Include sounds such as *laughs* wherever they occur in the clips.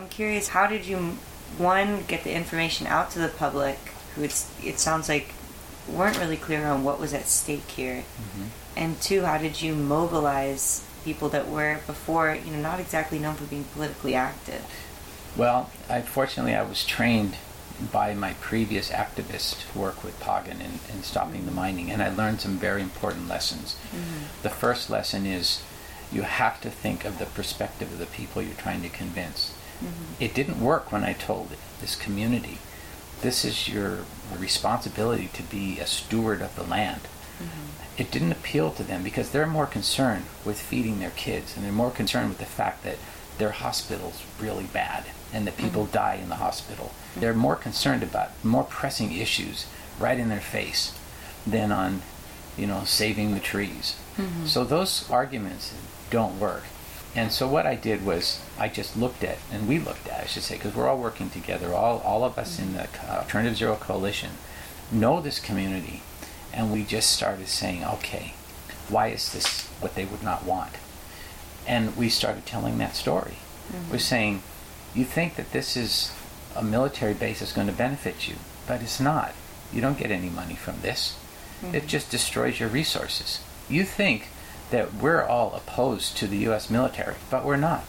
I'm curious, how did you, one, get the information out to the public, who it's, it sounds like weren't really clear on what was at stake here, Mm-hmm. and two, how did you mobilize people that were before, you know, not exactly known for being politically active? Well, I, fortunately, I was trained by my previous activist work with Pagan in, in stopping the mining, and I learned some very important lessons. The first lesson is you have to think of the perspective of the people you're trying to convince. Mm-hmm. It didn't work when I told this community, this is your responsibility to be a steward of the land. Mm-hmm. It didn't appeal to them because they're more concerned with feeding their kids and they're more concerned with the fact that their hospital's really bad and that people mm-hmm. die in the hospital. They're more concerned about more pressing issues right in their face than on, you know, saving the trees. So those arguments don't work. And so what I did was I just looked at, and we looked at, I should say, because we're all working together, all, all of us in the Alternative Zero Coalition know this community, and we just started saying, okay, why is this what they would not want? And we started telling that story. Mm-hmm. We're saying, you think that this is a military base that's going to benefit you, but it's not. You don't get any money from this. Mm-hmm. It just destroys your resources. You think that we're all opposed to the U.S. military, but we're not.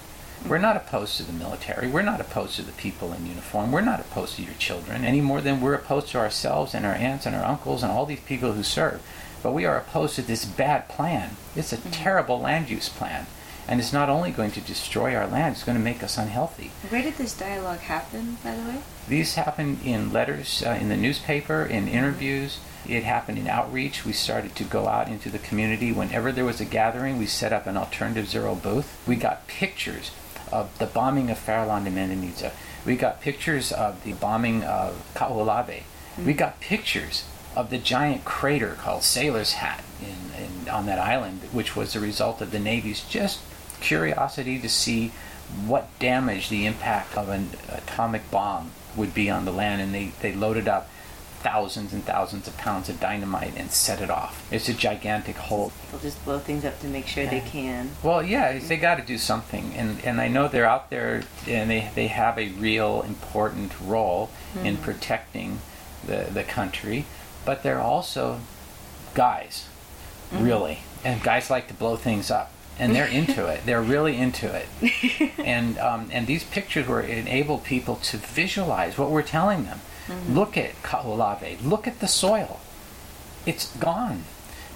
We're not opposed to the military. We're not opposed to the people in uniform. We're not opposed to your children any more than we're opposed to ourselves and our aunts and our uncles and all these people who serve. But we are opposed to this bad plan. It's a terrible land use plan. And it's not only going to destroy our land, it's going to make us unhealthy. Where did this dialogue happen, by the way? These happen in letters, uh, in the newspaper, in interviews. It happened in outreach. We started to go out into the community. Whenever there was a gathering, we set up an alternative zero booth. We got pictures of the bombing of Farallon de Medinilla. We got pictures of the bombing of Kahoolawe. Mm-hmm. We got pictures of the giant crater called Sailor's Hat in, in, on that island, which was the result of the Navy's just curiosity to see what damage the impact of an atomic bomb would be on the land. And they, they loaded up thousands and thousands of pounds of dynamite and set it off. It's a gigantic hole. They'll just blow things up to make sure they can. Well, yeah, they got to do something, and and I know they're out there, and they they have a real important role in protecting the the country, but they're also guys, really, and guys like to blow things up, and they're *laughs* into it. They're really into it, *laughs* and um, and these pictures were enable people to visualize what we're telling them. Mm-hmm. Look at Kahoolawe. Look at the soil. It's gone.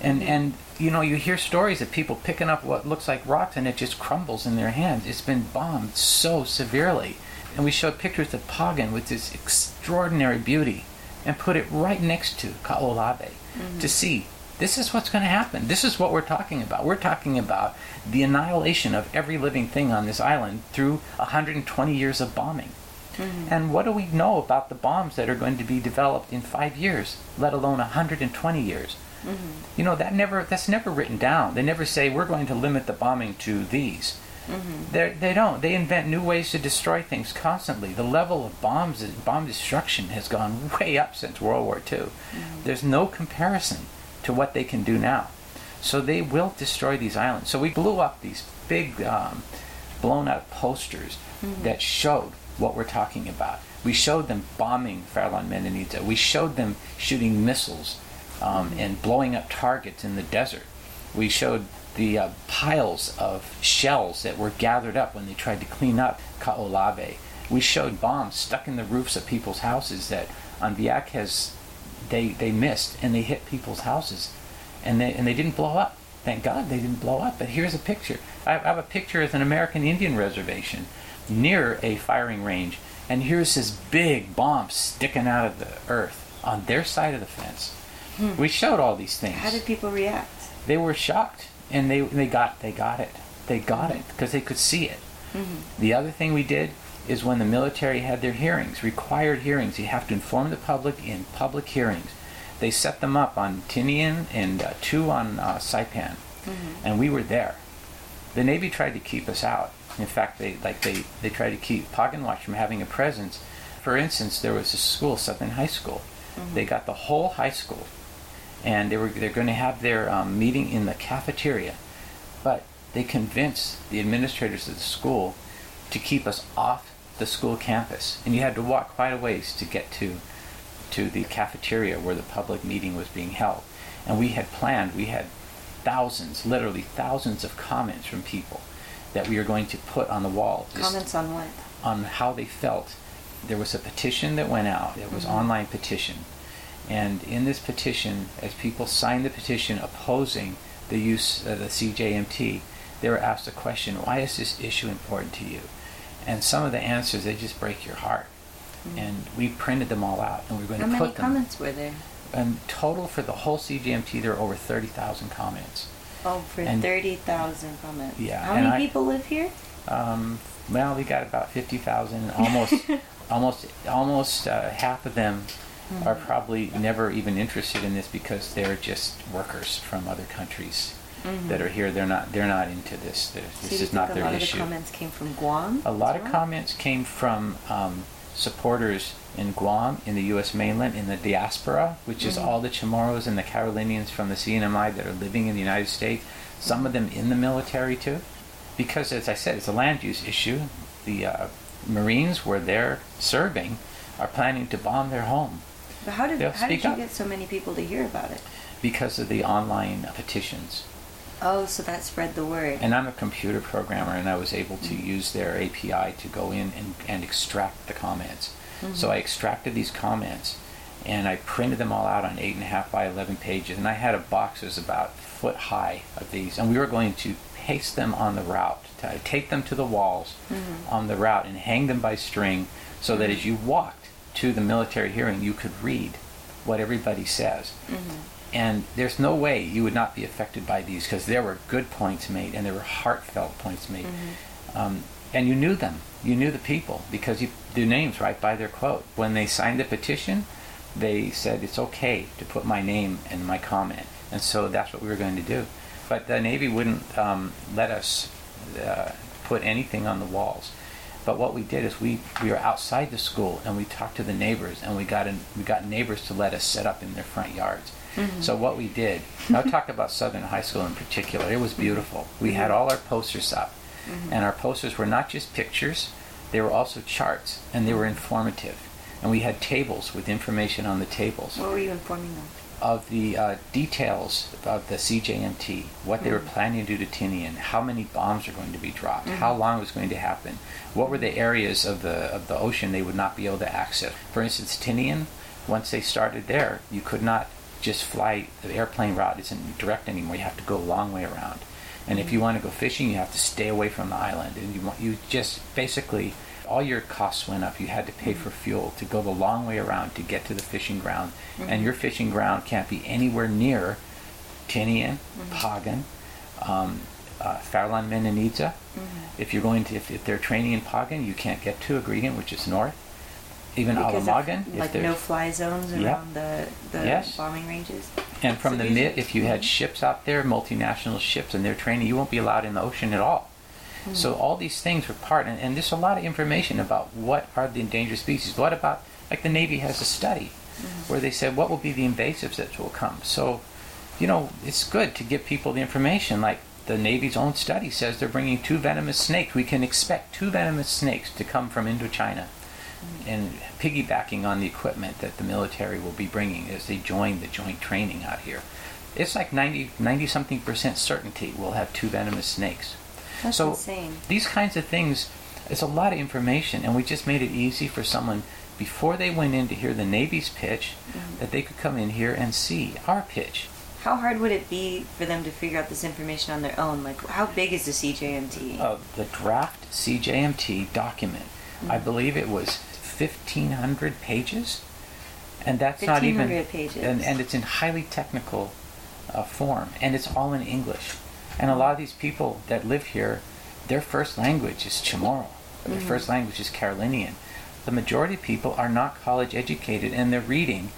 And mm-hmm. and you know you hear stories of people picking up what looks like rocks and it just crumbles in their hands. It's been bombed so severely. And we showed pictures of Pagan with this extraordinary beauty and put it right next to Kahoolawe mm-hmm. to see this is what's going to happen. This is what we're talking about. We're talking about the annihilation of every living thing on this island through 120 years of bombing. Mm-hmm. And what do we know about the bombs that are going to be developed in five years, let alone 120 years? Mm-hmm. You know that never that's never written down. They never say we're going to limit the bombing to these. Mm-hmm. They're- They don't. They invent new ways to destroy things constantly. The level of bombs, bomb destruction, has gone *laughs* way up since World War II. There's no comparison to what they can do now. So they will destroy these islands. So we blew up these big, um, blown out posters that showed what we're talking about. We showed them bombing Farallon Medinilla. We showed them shooting missiles um, and blowing up targets in the desert. We showed the uh, piles of shells that were gathered up when they tried to clean up Kahoolawe. We showed bombs stuck in the roofs of people's houses that on Vieques they, they missed and they hit people's houses and they, and they didn't blow up. Thank God they didn't blow up. But here's a picture. I have, I have a picture of an American Indian reservation near a firing range, and here's this big bomb sticking out of the earth on their side of the fence. We showed all these things. How did people react? they were shocked, and they they got they got it. They got it because they could see it. The other thing we did is when the military had their hearings, required hearings, you have to inform the public in public hearings. They set them up on Tinian and uh, two on uh, Saipan, and we were there. The Navy tried to keep us out. In fact, they like they they tried to keep Pagan Watch from having a presence. For instance, there was a school, Southern High School. They got the whole high school, and they were they're going to have their um, meeting in the cafeteria, but they convinced the administrators of the school to keep us off the school campus, and you had to walk quite a ways to get to to the cafeteria where the public meeting was being held. And we had planned, we had thousands, literally thousands of comments from people that we are going to put on the wall. Comments on what? on how they felt. There was a petition that went out. It was Mhm. online petition. And in this petition, as people signed the petition opposing the use of the CJMT, they were asked a question, why is this issue important to you? And some of the answers, they just break your heart. Mhm. And we printed them all out, and we're going How to put them. How many comments were there? And total for the whole CJMT, there are over 30,000 comments. Oh, for And- 30,000 comments. Yeah, How many I- people live here? Um, well, we got about 50,000. Almost, *laughs* almost, almost uh, half of them are Mhm. probably never even interested in this because they're just workers from other countries Mhm. that are here. They're not. They're not into this. They're, So this you is not a their lot issue. of the comments came from Guam? A lot of comments came from um, supporters in Guam, in the U.S. mainland, in the diaspora, which is Mhm. all the Chamorros and the Carolinians from the CNMI that are living in the United States. Some of them in the military too, because as I said, it's a land use issue. The uh, Marines, where they're serving, are planning to bomb their home But how did They'll how did you up. get so many people to hear about it? because of the online petitions. Oh, so that spread the word. And I'm a computer programmer, and I was able to use their API to go in and, and extract the comments. So Mhm. I extracted these comments, and I printed them all out on eight and a half by eleven pages. And I had a box that was about foot high of these, and we were going to paste them on the route, to take them to the walls Mhm. on the route, and hang them by string, so that as you walked to the military hearing, you could read what everybody says. Mhm. And there's no way you would not be affected by these because there were good points made and there were heartfelt points made. Mhm. Um, and you knew them. You knew the people because you do names right by their quote. When they signed the petition, they said it's okay to put my name and my comment. And so that's what we were going to do. But the Navy wouldn't um, let us uh, put anything on the walls. But what we did is we, we were outside the school and we talked to the neighbors and we got in, we got neighbors to let us set up in their front yards. Mhm. So what we did, I'll talk about Southern High School in particular. It was beautiful. We had all our posters up, Mhm. and our posters were not just pictures; they were also charts, and they were informative. And we had tables with information on the tables What were you informing them? of the uh, details of the CJMT, what they were Mhm. planning to do to Tinian, how many bombs are going to be dropped, how long it was going to happen, what were the areas of the of the ocean they would not be able to access. For instance, Tinian, once they started there, you could not just fly the airplane route isn't direct anymore. You have to go a long way around. And if you Mhm. want to go fishing, you have to stay away from the island. And you want, you just basically all your costs went up. You had to pay for fuel to go the long way around to get to the fishing ground. Mhm. And your fishing ground can't be anywhere near Tinian, Mhm. Pagan, um, uh, Farallon Medinilla. Mhm. If you're going to, if, if they're training in Pagan, you can't get to Agrigan, which is north. Even Because Alamagan, if like no fly zones around the the Yes. bombing ranges. And from So the mid, if you had Mhm. ships out there, multinational ships, and they're training, you won't be allowed in the ocean at all. So Mhm. all these things were part, and, and there's a lot of information about what are the endangered species. What about, like the Navy has a study Mhm. where they said what will be the invasives that will come. So, you know, it's good to give people the information. Like the Navy's own study says they're bringing two venomous snakes. We can expect two venomous snakes to come from Indochina. And piggybacking on the equipment that the military will be bringing as they join the joint training out here. It's like 90, 90 something percent certainty we'll have two venomous snakes. That's so insane. these kinds of things, it's a lot of information, and we just made it easy for someone before they went in to hear the Navy's pitch Mhm. that they could come in here and see our pitch. How hard would it be for them to figure out this information on their own? Like, how big is the CJMT? Uh, the draft CJMT document, I Mhm. believe it was 1,500 pages, and that's not even 1,500 pages. and, and it's in highly technical uh, form, and it's all in English. And a lot of these people that live here, their first language is Chamorro. Their Mhm. first language is Carolinian. The majority of people are not college educated, and they're reading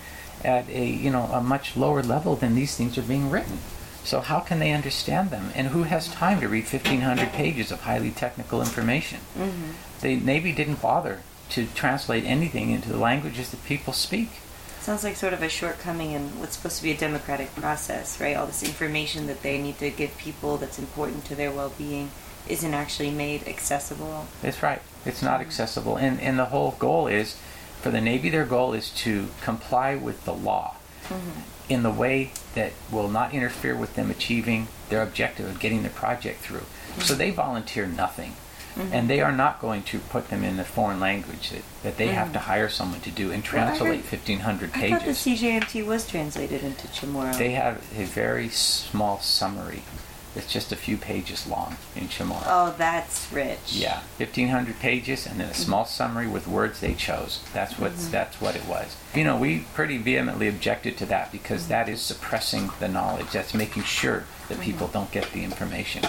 at a you know a much lower level than these things are being written. So how can they understand them? And who has time to read 1,500 pages of highly technical information? hmm The Navy didn't bother to translate anything into the languages that people speak. Sounds like sort of a shortcoming in what's supposed to be a democratic process, right? All this information that they need to give people that's important to their well-being isn't actually made accessible. That's right. It's not mm-hmm. accessible. And, and the whole goal is for the Navy, their goal is to comply with the law mm-hmm. in the way that will not interfere with them achieving their objective of getting the project through. So mm-hmm. they volunteer nothing. Mm-hmm. And they are not going to put them in a foreign language that, that they have to mm-hmm. hire someone to do and Well, heard- translate 1,500 I thought the pages. CJMT was translated into Chamorro. They have a very small summary. It's just a few pages long in Chamorro. oh, that's rich. Yeah, fifteen hundred pages, and then a small summary with words they chose. That's what Mm-hmm. that's what it was. You know, we pretty vehemently objected to that because Mm-hmm. that is suppressing the knowledge. That's making sure that people don't get the information.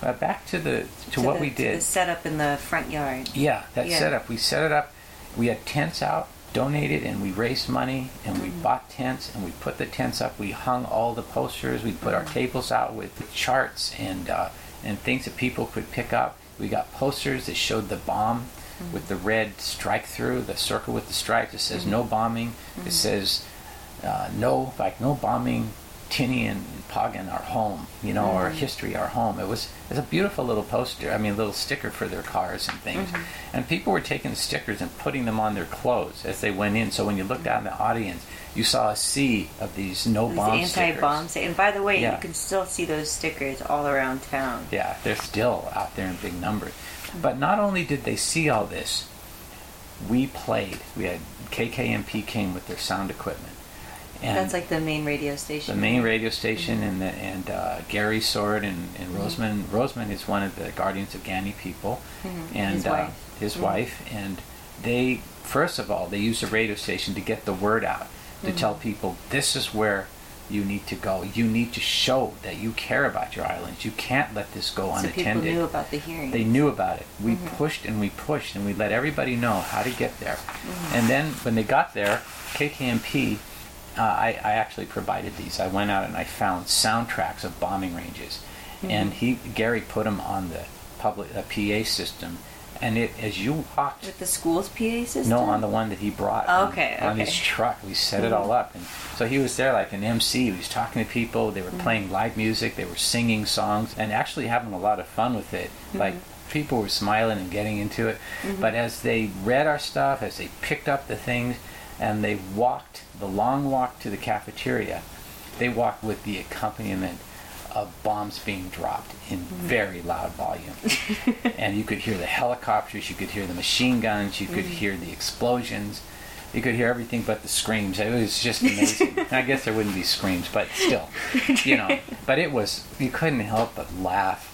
But back to the to, Mm-hmm. To what the- we did. The setup in the front yard. Yeah, that Yeah. setup. We set it up. We had tents out, donated, and we raised money, and we Mm-hmm. bought tents, and we put the tents up. We hung all the posters. We put our Mm-hmm. tables out with charts and uh, and things that people could pick up. We got posters that showed the bomb Mm-hmm. with the red strike through, the circle with the stripes. It says no bombing. It says uh, no, like no bombing. Tinian and Pagan our home, you know, our mm-hmm. history, our home. It was it's a beautiful little poster. I mean, a little sticker for their cars and things. Mm-hmm. And people were taking the stickers and putting them on their clothes as they went in. So when you looked out in the audience, you saw a sea of these no These bomb anti-bomb. stickers. And by the way, Yeah. you can still see those stickers all around town. Yeah, they're still out there in big numbers. Mm-hmm. But not only did they see all this, we played. We had KKMP came with their sound equipment. And That's like the main radio station. the main radio station and the, and uh, Gary Sword and, and Mm-hmm. Roseman. Roseman is one of the guardians of Gani people, Mhm. and His uh, wife. his Mhm. wife. And they first of all they use the radio station to get the word out to Mm-hmm. tell people this is where you need to go. You need to show that you care about your islands. You can't let this go so people unattended. knew about the hearing. They knew about it. We Mm-hmm. pushed and we pushed and we let everybody know how to get there. Mm-hmm. And then when they got there, KKMP, uh, I, I actually provided these. I went out and I found soundtracks of bombing ranges, Mm-hmm. and he Gary put them on the public uh, PA system, and it as you walked. With the school's PA system? No, on the one that he brought. Oh, on- okay, On his truck, we set it all up, and so he was there like an MC. He was talking to people. They were Mm-hmm. playing live music. They were singing songs and actually having a lot of fun with it. Mm-hmm. Like people were smiling and getting into it. But as they read our stuff, as they picked up the things, and they walked the long walk to the cafeteria, they walked with the accompaniment of bombs being dropped in Mm-hmm. very loud volume. *laughs* and you could hear the helicopters, you could hear the machine guns, you could hear the explosions, you could hear everything but the screams. It was just amazing. *laughs* I guess there wouldn't be screams, but still, you know. *laughs* But it was you couldn't help but laugh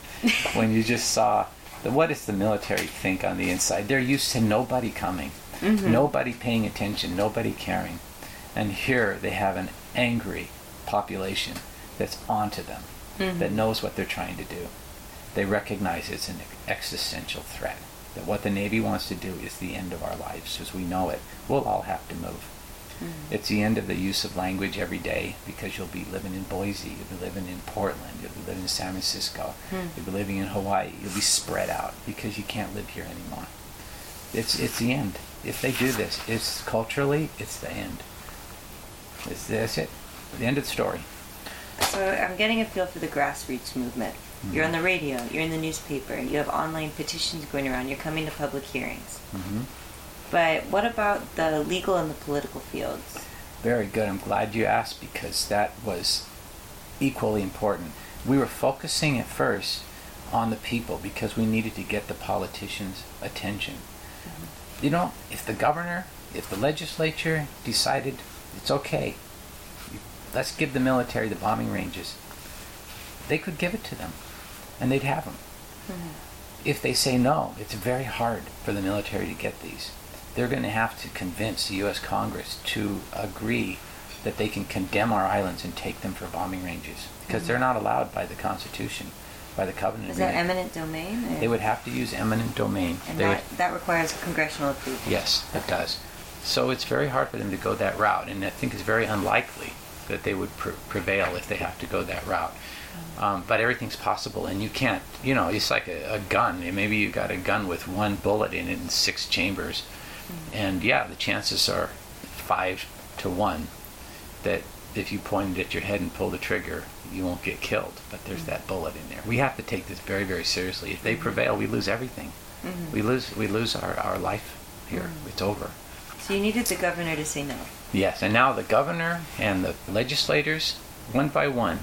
when you just saw the, what does the military think on the inside? They're used to nobody coming, nobody paying attention, nobody caring, and here they have an angry population that's onto them, mm-hmm. that knows what they're trying to do. They recognize it's an existential threat. That what the Navy wants to do is the end of our lives as we know it. We'll all have to move. Mm-hmm. It's the end of the use of language every day because you'll be living in Boise, you'll be living in Portland, you'll be living in San Francisco, mm-hmm. you'll be living in Hawaii. You'll be spread out because you can't live here anymore. It's it's the end. If they do this, it's culturally it's the end. It's, that's it. The end of the story. So I'm getting a feel for the grassroots movement. You're on the radio, you're in the newspaper, you have online petitions going around, you're coming to public hearings. hmm But what about the legal and the political fields? Very good. I'm glad you asked because that was equally important. We were focusing at first on the people because we needed to get the politicians' attention. You know, if the governor, if the legislature decided it's okay, let's give the military the bombing ranges, they could give it to them and they'd have them. Mm-hmm. If they say no, it's very hard for the military to get these. They're going to have to convince the U.S. Congress to agree that they can condemn our islands and take them for bombing ranges because they're mm-hmm. not allowed by the Constitution, by the covenant Is that agreement. eminent domain? or- They would have to use eminent domain. And They would- that, that requires congressional approval. Yes, it does. So it's very hard for them to go that route, and I think it's very unlikely that they would pre- prevail if they have to go that route. Um, but everything's possible, and you can't, you know, it's like a, a gun. Maybe you've got a gun with one bullet in it and six chambers, and yeah, the chances are five to one that if you pointed at your head and pulled the trigger, you won't get killed. But there's that bullet in there. We have to take this very, very seriously. If they prevail, we lose everything. Mhm. We lose we lose our, our life here. Mhm. It's over. So you needed the governor to say no. Yes, and now the governor and the legislators, one by one,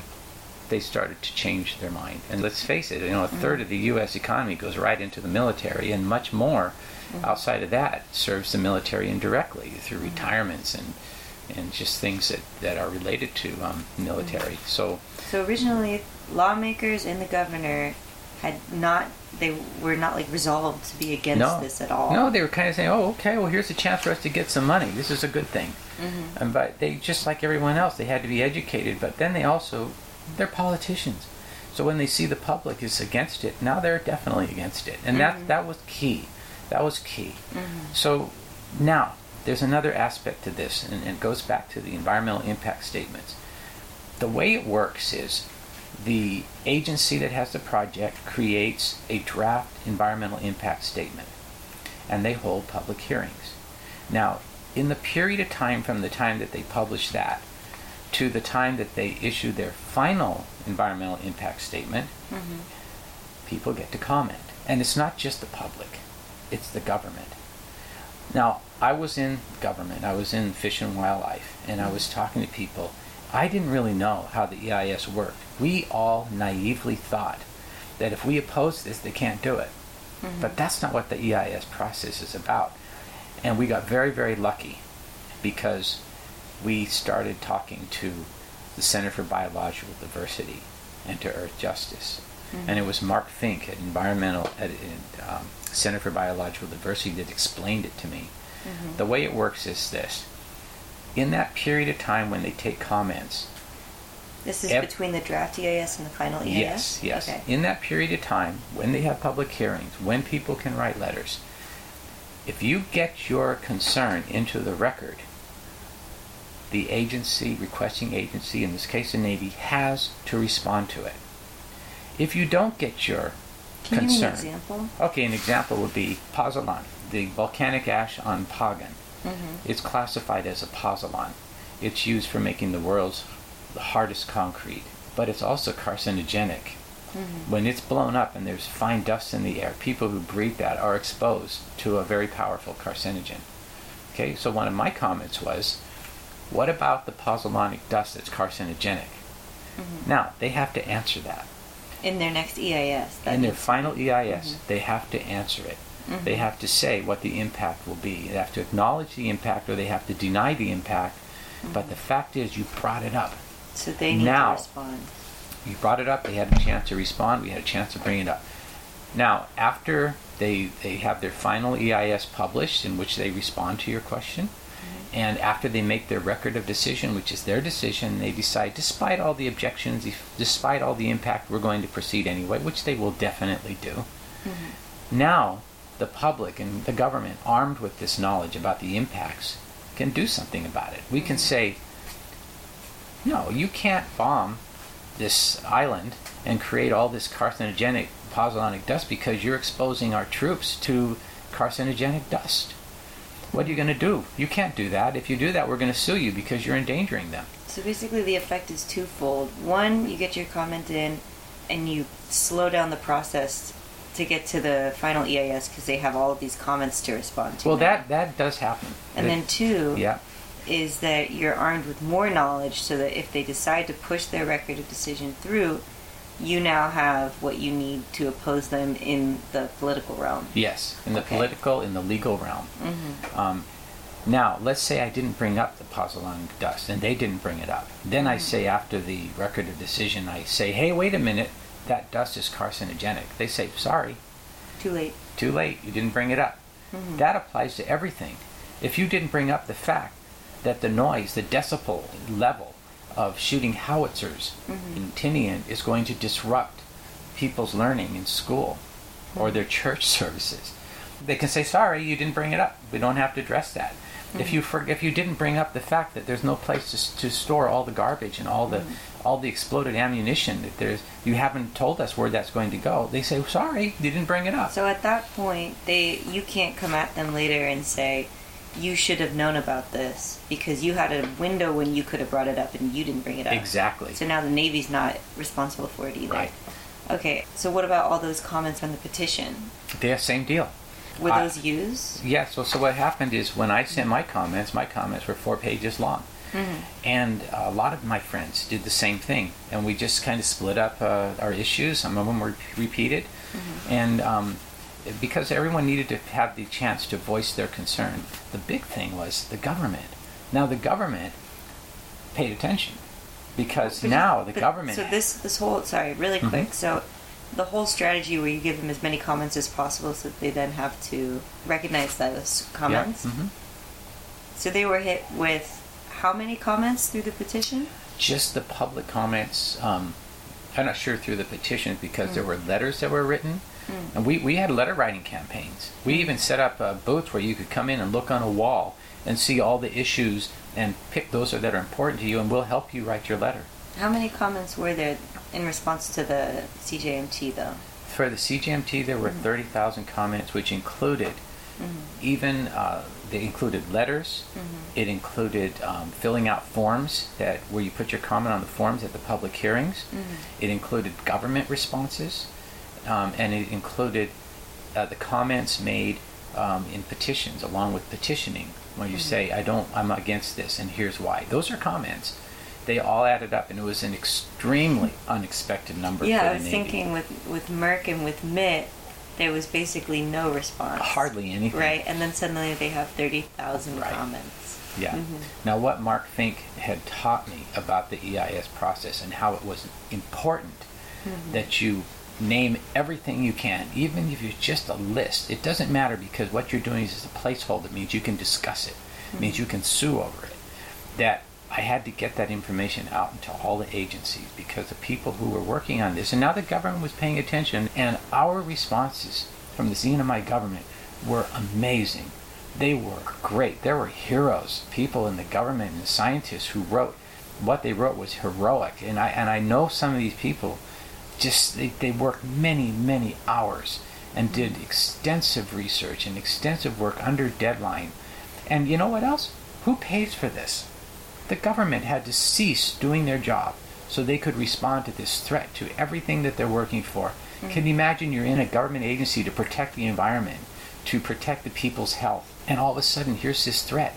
they started to change their mind. And let's face it, you know, a mm-hmm. third of the U.S. economy goes right into the military, and much more mm-hmm. outside of that serves the military indirectly through mm-hmm. retirements and and just things that, that are related to um, military. So So originally, lawmakers and the governor had not, they were not like resolved to be against no, this at all. no, they were kind of saying, "Oh, okay, well, here's a chance for us to get some money. This is a good thing." Mhm. And but they just like everyone else, they had to be educated. But then they also, they're politicians. So when they see the public is against it, now they're definitely against it, and Mhm. that that was key. That was key. Mhm. So now there's another aspect to this, and it goes back to the environmental impact statements. The way it works is the agency that has the project creates a draft environmental impact statement, and they hold public hearings. Now, in the period of time from the time that they publish that to the time that they issue their final environmental impact statement, Mhm. people get to comment. And it's not just the public, it's the government. Now, I was in government, I was in Fish and Wildlife, and I was talking to people. I didn't really know how the EIS worked. We all naively thought that if we oppose this, they can't do it. Mhm. But that's not what the EIS process is about. And we got very, very lucky because we started talking to the Center for Biological Diversity and to Earth Justice. Mhm. And it was Mark Fink at Environmental at um, Center for Biological Diversity that explained it to me. Mhm. The way it works is this: in that period of time when they take comments, This is Ev- between the draft EIS and the final EIS? Yes, yes. Okay. In that period of time, when they have public hearings, when people can write letters, if you get your concern into the record, the agency, requesting agency, in this case the Navy, has to respond to it. If you don't get your Can you give me concern, an example? okay, an example would be pozzolan, the volcanic ash on Pagan. Mhm. It's classified as a pozzolan. It's used for making the world's hardest concrete, but it's also carcinogenic. Mhm. When it's blown up and there's fine dust in the air, people who breathe that are exposed to a very powerful carcinogen. Okay, so one of my comments was, what about the pozzolanic dust that's carcinogenic? Mhm. Now, they have to answer that. In their next EIS. In their final EIS, Mhm. they have to answer it. They Mhm. have to say what the impact will be. They have to acknowledge the impact or they have to deny the impact. But the fact is, you brought it up. So they need Now- to respond. You brought it up. They had a chance to respond. We had a chance to bring it up. Now, after they they have their final EIS published, in which they respond to your question, and after they make their record of decision, which is their decision, they decide, despite all the objections, despite all the impact, we're going to proceed anyway, which they will definitely do. Mhm. Now, the public and the government, armed with this knowledge about the impacts, can do something about it. We can say, no, you can't bomb this island and create all this carcinogenic pozzolanic dust because you're exposing our troops to carcinogenic dust. What are you going to do? You can't do that. If you do that, we're going to sue you because you're endangering them. So basically, the effect is twofold. One, you get your comment in, and you slow down the process to get to the final EIS because they have all of these comments to respond to. Well, now. that that does happen. And then two yeah, is that you're armed with more knowledge, so that if they decide to push their record of decision through, you now have what you need to oppose them in the political realm. yes, in the Okay. political, in the legal realm. Mm-hmm. Um, now, let's say I didn't bring up the pozzolanic dust, and they didn't bring it up. Then I say after the record of decision, I say, "Hey, wait a minute, that dust is carcinogenic." They say, "Sorry, Too late. too late. You didn't bring it up." Mhm. That applies to everything. If you didn't bring up the fact that the noise, the decibel level of shooting howitzers Mhm. in Tinian is going to disrupt people's learning in school or their church *laughs* services, they can say, "Sorry, you didn't bring it up. We don't have to address that." If you for, if you didn't bring up the fact that there's no place to, to store all the garbage and all the all the exploded ammunition that there's you haven't told us where that's going to go, they say, "Sorry, you didn't bring it up." So at that point, they you can't come at them later and say you should have known about this because you had a window when you could have brought it up and you didn't bring it up. exactly. So now the Navy's not responsible for it either. Right. Okay, so what about all those comments on the petition? They're same deal. Were I- those used? Yeah, so, so what happened is when I sent my comments, my comments were four pages long. And a lot of my friends did the same thing. And we just kind of split up uh, our issues. Some of them were repeated. And um, because everyone needed to have the chance to voice their concern, the big thing was the government. Now, the government paid attention because But- now the but- government. So this this whole sorry, really Mhm. quick. So the whole strategy where you give them as many comments as possible, so that they then have to recognize those Yeah, comments. mhm. So they were hit with how many comments through the petition? just the public comments. Um, I'm not sure through the petition because there mm. were letters that were written, mm. and we, we had letter writing campaigns. We mm. even set up uh, a booth where you could come in and look on a wall and see all the issues and pick those that are important to you, and we'll help you write your letter. How many comments were there in response to the CJMT though? For the CJMT, there were 30,000 comments, which included mm-hmm. even uh, they included letters. It included um, filling out forms that where you put your comment on the forms at the public hearings. It included government responses, um, and it included uh, the comments made um, in petitions, along with petitioning, where you say, "I don't, I'm against this, and here's why." Those are comments. They all added up, and it was an extremely unexpected number. yeah, I was Navy. thinking with with MIRC and with MITT, there was basically no response. hardly anything. Right, and then suddenly they have thirty thousand Right. comments. Yeah. Mhm. Now, what Mark Fink had taught me about the EIS process and how it was important that you name everything you can, even if it's just a list. It doesn't matter because what you're doing is a placeholder. It means you can discuss it. It means you can sue over it. That I had to get that information out into all the agencies because the people who were working on this, and now the government was paying attention, and our responses from the CNMI government were amazing. They were great. There were heroes, people in the government and scientists who wrote. What they wrote was heroic, and I and I know some of these people. Just they, they worked many many hours and did extensive research and extensive work under deadline. And you know what else? Who pays for this? The government had to cease doing their job so they could respond to this threat to everything that they're working for. Mm. Can you imagine you're in a government agency to protect the environment, to protect the people's health, and all of a sudden here's this threat?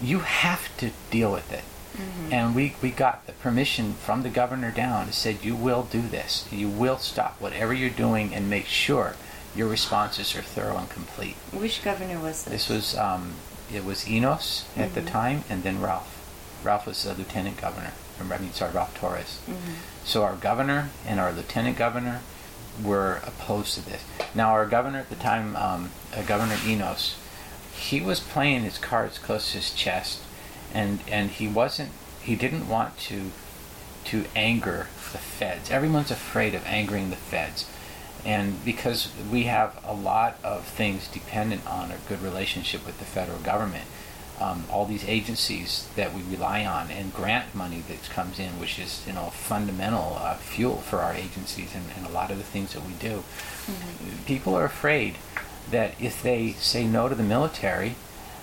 You have to deal with it. Mm-hmm. And we, we got the permission from the governor down to said, you will do this. You will stop whatever you're doing and make sure your responses are thorough and complete. Which governor was this? This was um, it was Inos at the mm-hmm. time, and then Ralph. Ralph was the lieutenant governor. I mean, sorry, Ralph Torres. So our governor and our lieutenant governor were opposed to this. Now our governor at the time, um, uh, Governor Inos, he was playing his cards close to his chest, and and he wasn't. He didn't want to to anger the feds. Everyone's afraid of angering the feds. And because we have a lot of things dependent on a good relationship with the federal government, um, all these agencies that we rely on, and grant money that comes in, which is you know fundamental uh, fuel for our agencies and, and a lot of the things that we do. People are afraid that if they say no to the military,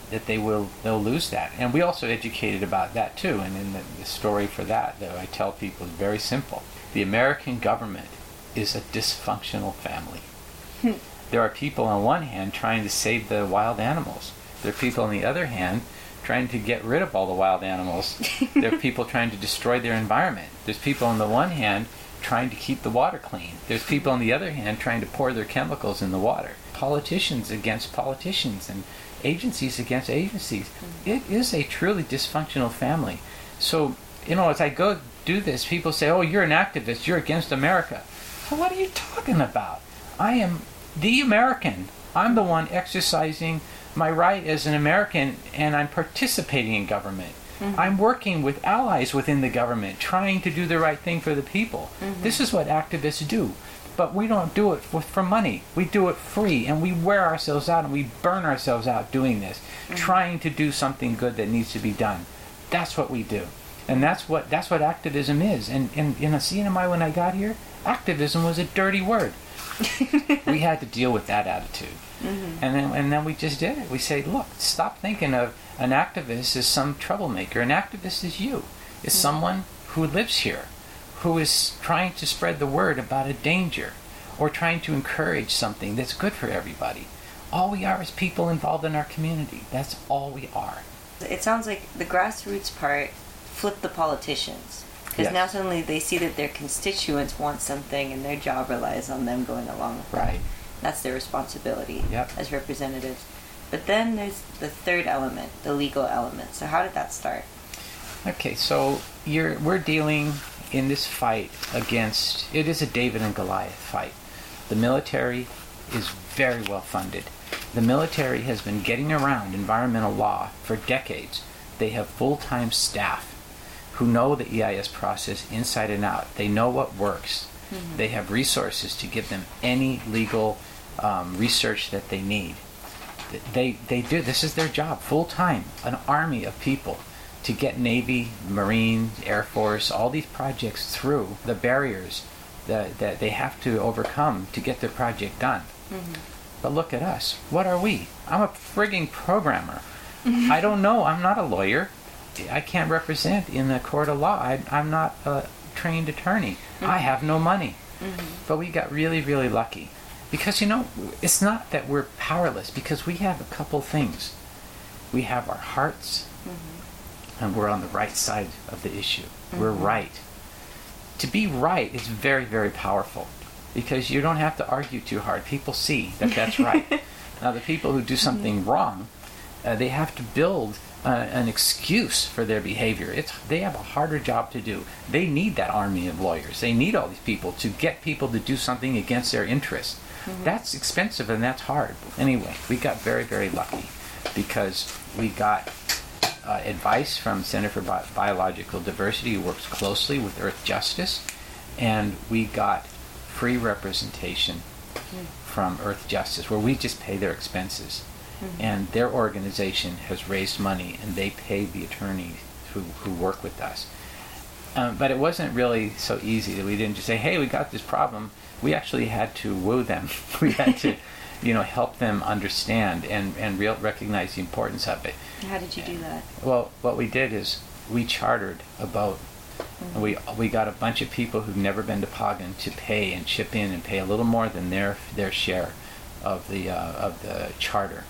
that they will they'll lose that. And we also educated about that too. And in the, the story for that that I tell people is very simple. The American government is a dysfunctional family. there are people on one hand trying to save the wild animals. There are people on the other hand trying to get rid of all the wild animals. there are people *laughs* trying to destroy their environment. There's people on the one hand trying to keep the water clean. There's people on the other hand trying to pour their chemicals in the water. Politicians against politicians and agencies against agencies. Mm-hmm. It is a truly dysfunctional family. So, you know, as I go do this, people say, oh, you're an activist, you're against America. So, what are you talking about? I am the American. I'm the one exercising my right as an American, and I'm participating in government. Mm-hmm. I'm working with allies within the government, trying to do the right thing for the people. Mm-hmm. This is what activists do. But we don't do it for, for money. We do it free, and we wear ourselves out and we burn ourselves out doing this, mm-hmm. trying to do something good that needs to be done. That's what we do, and that's what that's what activism is. And and in a CNMI when I got here, activism was a dirty word. *laughs* we had to deal with that attitude. Mm-hmm. And then and then we just did it. We say, look, stop thinking of an activist as some troublemaker. An activist is you. Is mm-hmm. someone who lives here, who is trying to spread the word about a danger or trying to encourage something that's good for everybody. All we are is people involved in our community. That's all we are. It sounds like the grassroots part flipped the politicians. Because Yes. now suddenly they see that their constituents want something and their job relies on them going along with that. Right. That's their responsibility Yep. as representatives. But then there's the third element, the legal element. So how did that start? Okay, so you're we're dealing in this fight against it is a David and Goliath fight. The military is very well funded. The military has been getting around environmental law for decades. They have full-time staff who know the EIS process inside and out. They know what works. Mm-hmm. They have resources to give them any legal um, research that they need. They they do this is their job full time an army of people to get navy marine air force all these projects through the barriers that, that they have to overcome to get their project done. Mm-hmm. But look at us. What are we? I'm a frigging programmer. *laughs* I don't know. I'm not a lawyer. I can't represent in a court of law. I, i'm not a trained attorney. Mm-hmm. I have no money. Mm-hmm. But we got really really lucky because you know it's not that we're powerless because we have a couple things we have our hearts and we're on the right side of the issue we're right to be right is very very powerful because you don't have to argue too hard people see that that's *laughs* right now the people who do something wrong uh, they have to build uh, an excuse for their behavior. It's they have a harder job to do. They need that army of lawyers. They need all these people to get people to do something against their interests. That's expensive and that's hard. Anyway, we got very very lucky because we got uh, advice from Center for Bi- Biological Diversity, who works closely with Earth Justice, and we got free representation from Earth Justice, where we just pay their expenses. And their organization has raised money, and they pay the attorneys who, who work with us. Um, but it wasn't really so easy that we didn't just say, "Hey, we got this problem." We actually had to woo them. *laughs* we had to, *laughs* you know, help them understand and and real, recognize the importance of it. How did you do that? Well, what we did is we chartered a boat. And we we got a bunch of people who've never been to Pagan to pay and chip in and pay a little more than their their share of the uh, of the charter.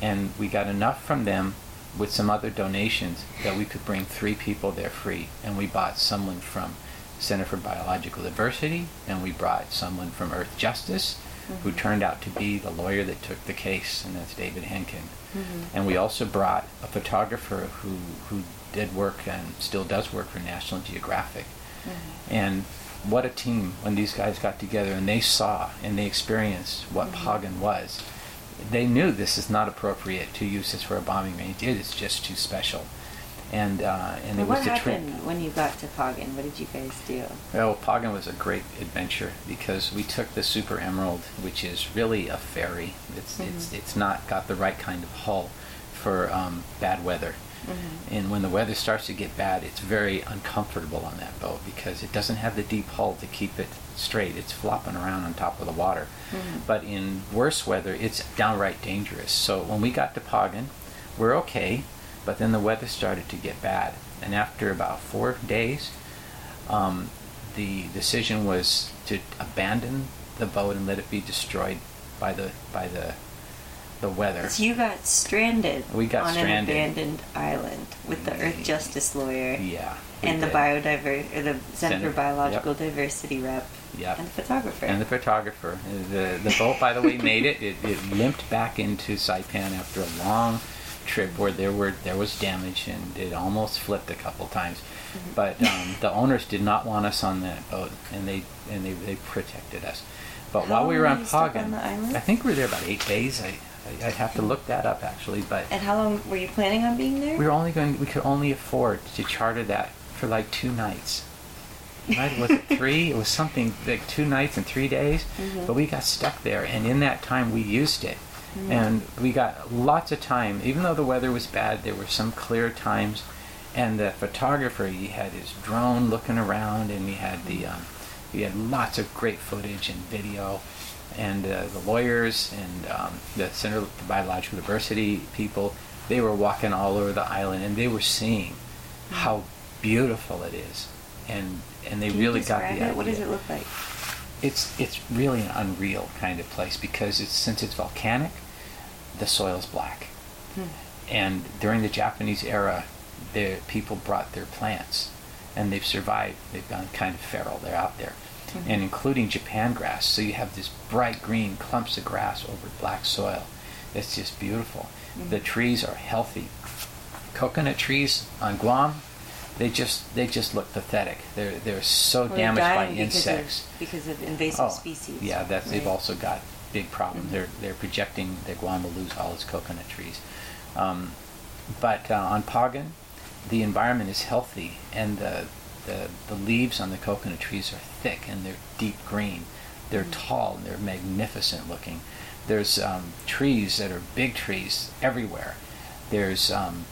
And we got enough from them with some other donations that we could bring three people there free. And we bought someone from Center for Biological Diversity, and we brought someone from Earth Justice, who mm-hmm. turned out to be the lawyer that took the case, and that's David Henkin. Mm-hmm. And we also brought a photographer who, who did work and still does work for National Geographic. Mm-hmm. And what a team when these guys got together and they saw and they experienced what Pagan was. They knew this is not appropriate to use this for a bombing range. It is just too special. And uh, and it what was trip. happened when you got to Pagan? What did you guys do? Well, Pagan was a great adventure because we took the Super Emerald, which is really a ferry. It's it's it's not got the right kind of hull for um, bad weather. And when the weather starts to get bad, it's very uncomfortable on that boat because it doesn't have the deep hull to keep it straight. It's flopping around on top of the water. But in worse weather, it's downright dangerous. So when we got to Pagan, we're okay, but then the weather started to get bad. And after about four days, um, the decision was to abandon the boat and let it be destroyed by the by the the weather. So you got stranded We got on stranded. an abandoned island with the Earth Justice lawyer Yeah. and the did. biodiver or the Center Center, for Biological yep. Diversity rep Yep. and the photographer. And the photographer. The the boat, by the way, made it. it. It limped back into Saipan after a long trip where there were there was damage and it almost flipped a couple times. Mm-hmm. But um, the owners did not want us on that boat, and they and they, they protected us. But How while we were on Pagan, on? I think we were there about eight days. I, I I'd have to look that up actually, but and how long were you planning on being there? we were only going. We could only afford to charter that for like two nights. Right? Was it three? It was something like two nights and three days. Mhm. But we got stuck there, and in that time we used it, And we got lots of time. Even though the weather was bad, there were some clear times, and the photographer he had his drone looking around, and he had the um, he had lots of great footage and video, and uh, the lawyers and um, the Center for Biological Diversity people they were walking all over the island, and they were seeing how beautiful it is and and they Can really got the idea. it? What does it look like? It's it's really an unreal kind of place because it's since it's volcanic, the soil's black, Hmm. and during the Japanese era, the people brought their plants, and they've survived. They've gone kind of feral. They're out there, Mhm. and including Japan grass. So you have this bright green clumps of grass over black soil. It's just beautiful. Mhm. The trees are healthy. Coconut trees on Guam, they just they just look pathetic. They're they're so Well, damaged by because insects. Of, because of invasive Oh, species. Yeah, that they've also got big problems. Mhm. They're they're projecting that Guam will lose all its coconut trees. Um, but uh, on Pagan, the environment is healthy, and the, the the leaves on the coconut trees are thick and they're deep green. They're Mhm. tall and they're magnificent looking. There's um, trees that are big trees everywhere. There's um,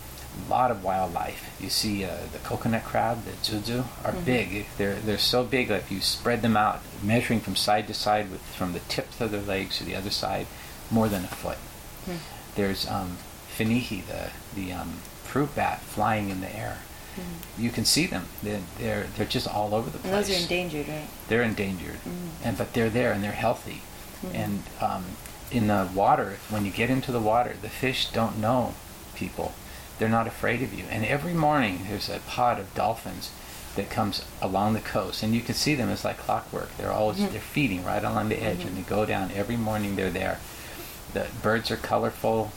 a lot of wildlife. You see uh, the coconut crab, the zuzu, are Mhm. big. They're they're so big that if you spread them out, measuring from side to side, with from the tips of their legs to the other side, more than a foot. Hmm. There's um, fanihi, the the um, fruit bat, flying in the air. Mhm. You can see them. They're they're, they're just all over the And place. those are endangered, right? They're endangered, Mhm. and but they're there and they're healthy. Mhm. And um, in the water, when you get into the water, the fish don't know people. They're not afraid of you. And every morning there's a pod of dolphins that comes along the coast, and you can see them. It's like clockwork. They're always Mhm. they're feeding right along the edge, Mhm. and they go down every morning. They're there. The birds are colorful.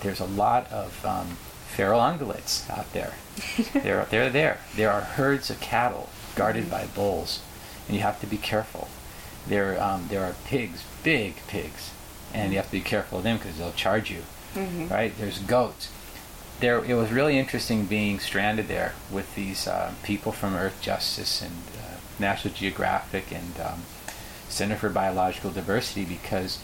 There's a lot of um, feral ungulates out there. *laughs* they're they're there. There are herds of cattle guarded Mhm. by bulls, and you have to be careful. There um, there are pigs, big pigs, and you have to be careful of them because they'll charge you. Mhm. Right? There's goats. There, it was really interesting being stranded there with these uh, people from Earth Justice and uh, National Geographic and um, Center for Biological Diversity because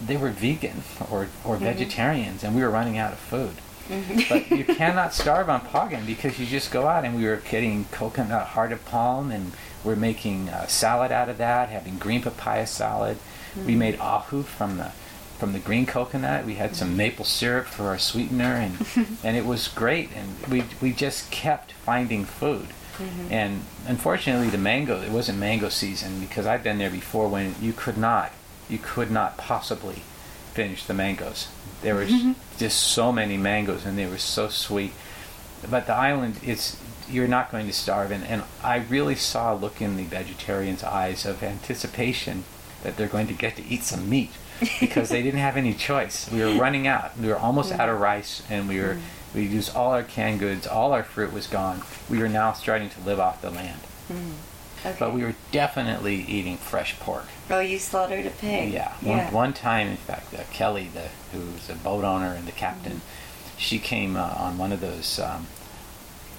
they were vegan or, or Mhm. vegetarians, and we were running out of food. Mhm. But you *laughs* cannot starve on Pagan because you just go out and we were getting coconut heart of palm and we're making uh, salad out of that, having green papaya salad. We Mhm. made ahu from the from the green coconut. We had some maple syrup for our sweetener and *laughs* and it was great and we we just kept finding food. Mhm. And unfortunately the mango it wasn't mango season because I've been there before when you could not you could not possibly finish the mangoes. There was Mhm. just so many mangoes and they were so sweet. But the island it's you're not going to starve and, and I really saw a look in the vegetarians' eyes of anticipation that they're going to get to eat some meat because they didn't have any choice. We were running out. We were almost out of rice and we were we used all our canned goods, all our fruit was gone. We were now starting to live off the land. Mhm. Okay. But we were definitely eating fresh pork. Oh, you slaughtered a pig. Yeah. One, one time, in fact, uh, Kelly, the, who's a boat owner and the captain, she came uh, on one of those um,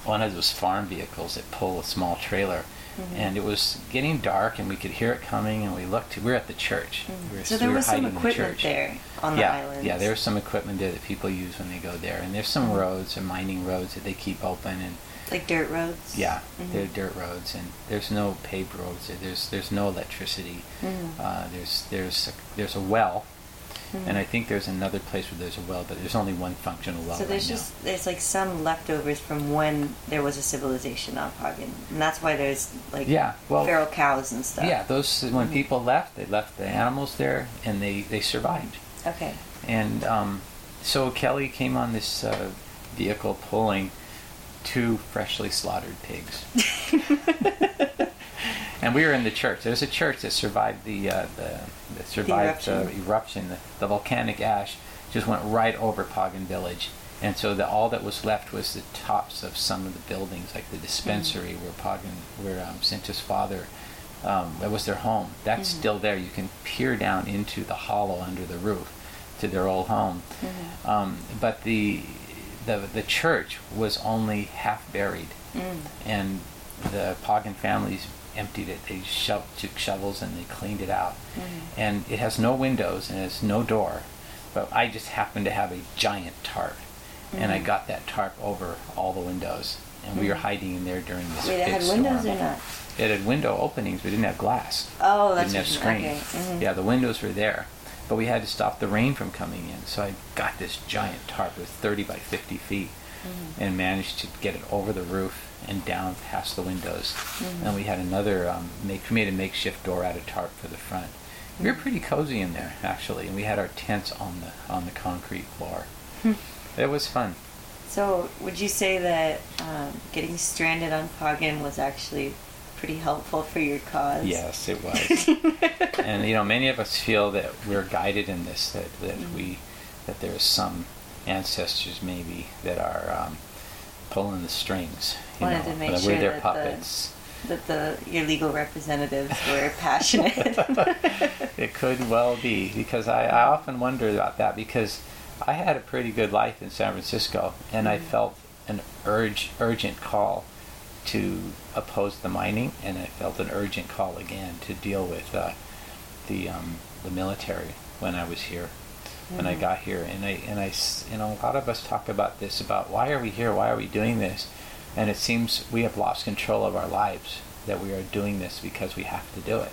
one of those farm vehicles that pull a small trailer, Mhm. and it was getting dark, and we could hear it coming, and we looked. We were at the church. Mhm. We So we there were was some in the equipment there on the yeah, island. yeah. There's some equipment there that people use when they go there, and there's some Mhm. roads, some mining roads that they keep open, and like dirt roads. yeah, Mhm. they're dirt roads, and there's no paved roads. There's there's no electricity. Mhm. Uh, there's there's a, there's a well, Mhm. and I think there's another place where there's a well, but there's only one functional well. So there's right just there's like some leftovers from when there was a civilization on Pagan, and that's why there's like Yeah, well- feral cows and stuff. Yeah, those when Mhm. people left, they left the animals there, and they they survived. Okay. And um, so Kelly came on this uh, vehicle pulling two freshly slaughtered pigs. *laughs* *laughs* and we were in the church. There was a church that survived the uh, the that survived the eruption. eruption. The, the volcanic ash just went right over Pagan Village, and so the, all that was left was the tops of some of the buildings, like the dispensary where Pagan, where um, Sinta's father. Um, that was their home. That's Mhm. still there. You can peer down into the hollow under the roof to their old home. Mhm. Um, but the, the the church was only half buried, Mm. and the Pagan families emptied it. They sho- took shovels and they cleaned it out, Mhm. and it has no windows and it has no door. But I just happened to have a giant tarp, and I Mhm. got that tarp over all the windows, and we were Mhm. hiding in there during this Wait, it big had storm. windows or not? It had window openings, but it didn't have glass Oh, that's didn't have screens. Okay. mhm. Yeah, the windows were there, but we had to stop the rain from coming in. So I got this giant tarp. It was 30 by 50 feet. and managed to get it over the roof and down past the windows. And we had another um, make we made a makeshift door out of tarp for the front. We were pretty cozy in there actually, and we had our tents on the on the concrete floor. *laughs* It was fun. So, would you say that um, getting stranded on Pagan was actually pretty helpful for your cause? Yes, it was. *laughs* and you know, many of us feel that we're guided in this. That that we that there's some ancestors maybe that are um, pulling the strings. You Wanted know, to make sure we're their that the- That the your legal representatives were *laughs* passionate. *laughs* it could well be because I, I often wonder about that because I had a pretty good life in San Francisco and I felt an urge urgent call to oppose the mining and I felt an urgent call again to deal with uh, the um, the military when I was here when I got here. And I and I know a lot of us talk about this about why are we here? Why are we doing this and it seems we have lost control of our lives that we are doing this because we have to do it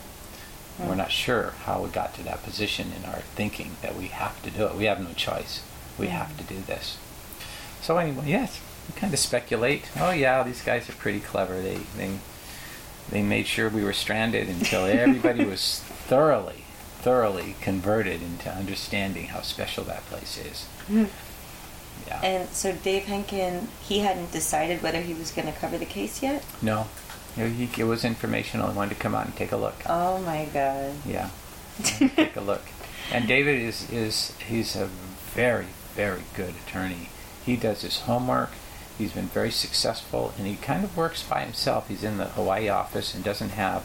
we're not sure how we got to that position in our thinking that we have to do it. We have no choice. We have to do this. So anyway, yes, we kind of speculate. Oh yeah, these guys are pretty clever. They they they made sure we were stranded until *laughs* everybody was thoroughly thoroughly converted into understanding how special that place is. Hmm. Yeah. and so Dave Henkin, he hadn't decided whether he was going to cover the case yet. no, it was informational. He wanted to come out and take a look. Oh my God. Yeah. *laughs* Take a look. And David is, is he's a very, very good attorney. He does his homework. He's been very successful, and he kind of works by himself. He's in the Hawaii office and doesn't have,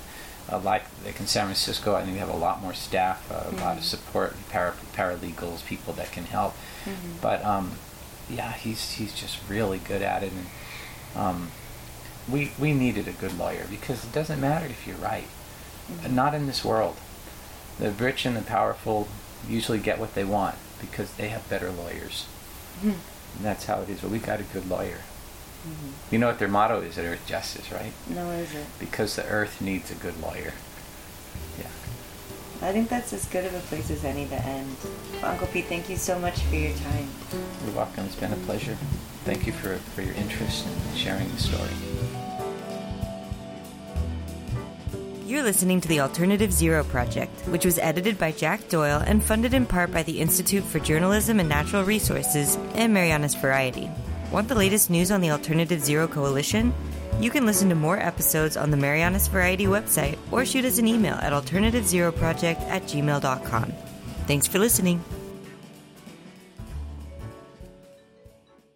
uh, like like in San Francisco, I think we have a lot more staff, uh, a lot of support, para, paralegals, people that can help. But um, yeah, he's he's just really good at it, and um, we we needed a good lawyer because it doesn't matter if you're right. Mm-hmm. Not in this world. The rich and the powerful usually get what they want because they have better lawyers. Mm-hmm. And that's how it is. But we got a good lawyer. Mm-hmm. You know what their motto is at Earth Justice, right? No, is it? Because the Earth needs a good lawyer. Yeah. I think that's as good of a place as any to end. Uncle Pete, thank you so much for your time. You're welcome. It's been a pleasure. Thank you for, for your interest in sharing the story. You're listening to the Alternative Zero Project, which was edited by Jack Doyle and funded in part by the Institute for Journalism and Natural Resources and Marianas Variety. Want the latest news on the Alternative Zero Coalition? You can listen to more episodes on the Marianas Variety website or shoot us an email at alternativezeroproject at gmail.com. Thanks for listening.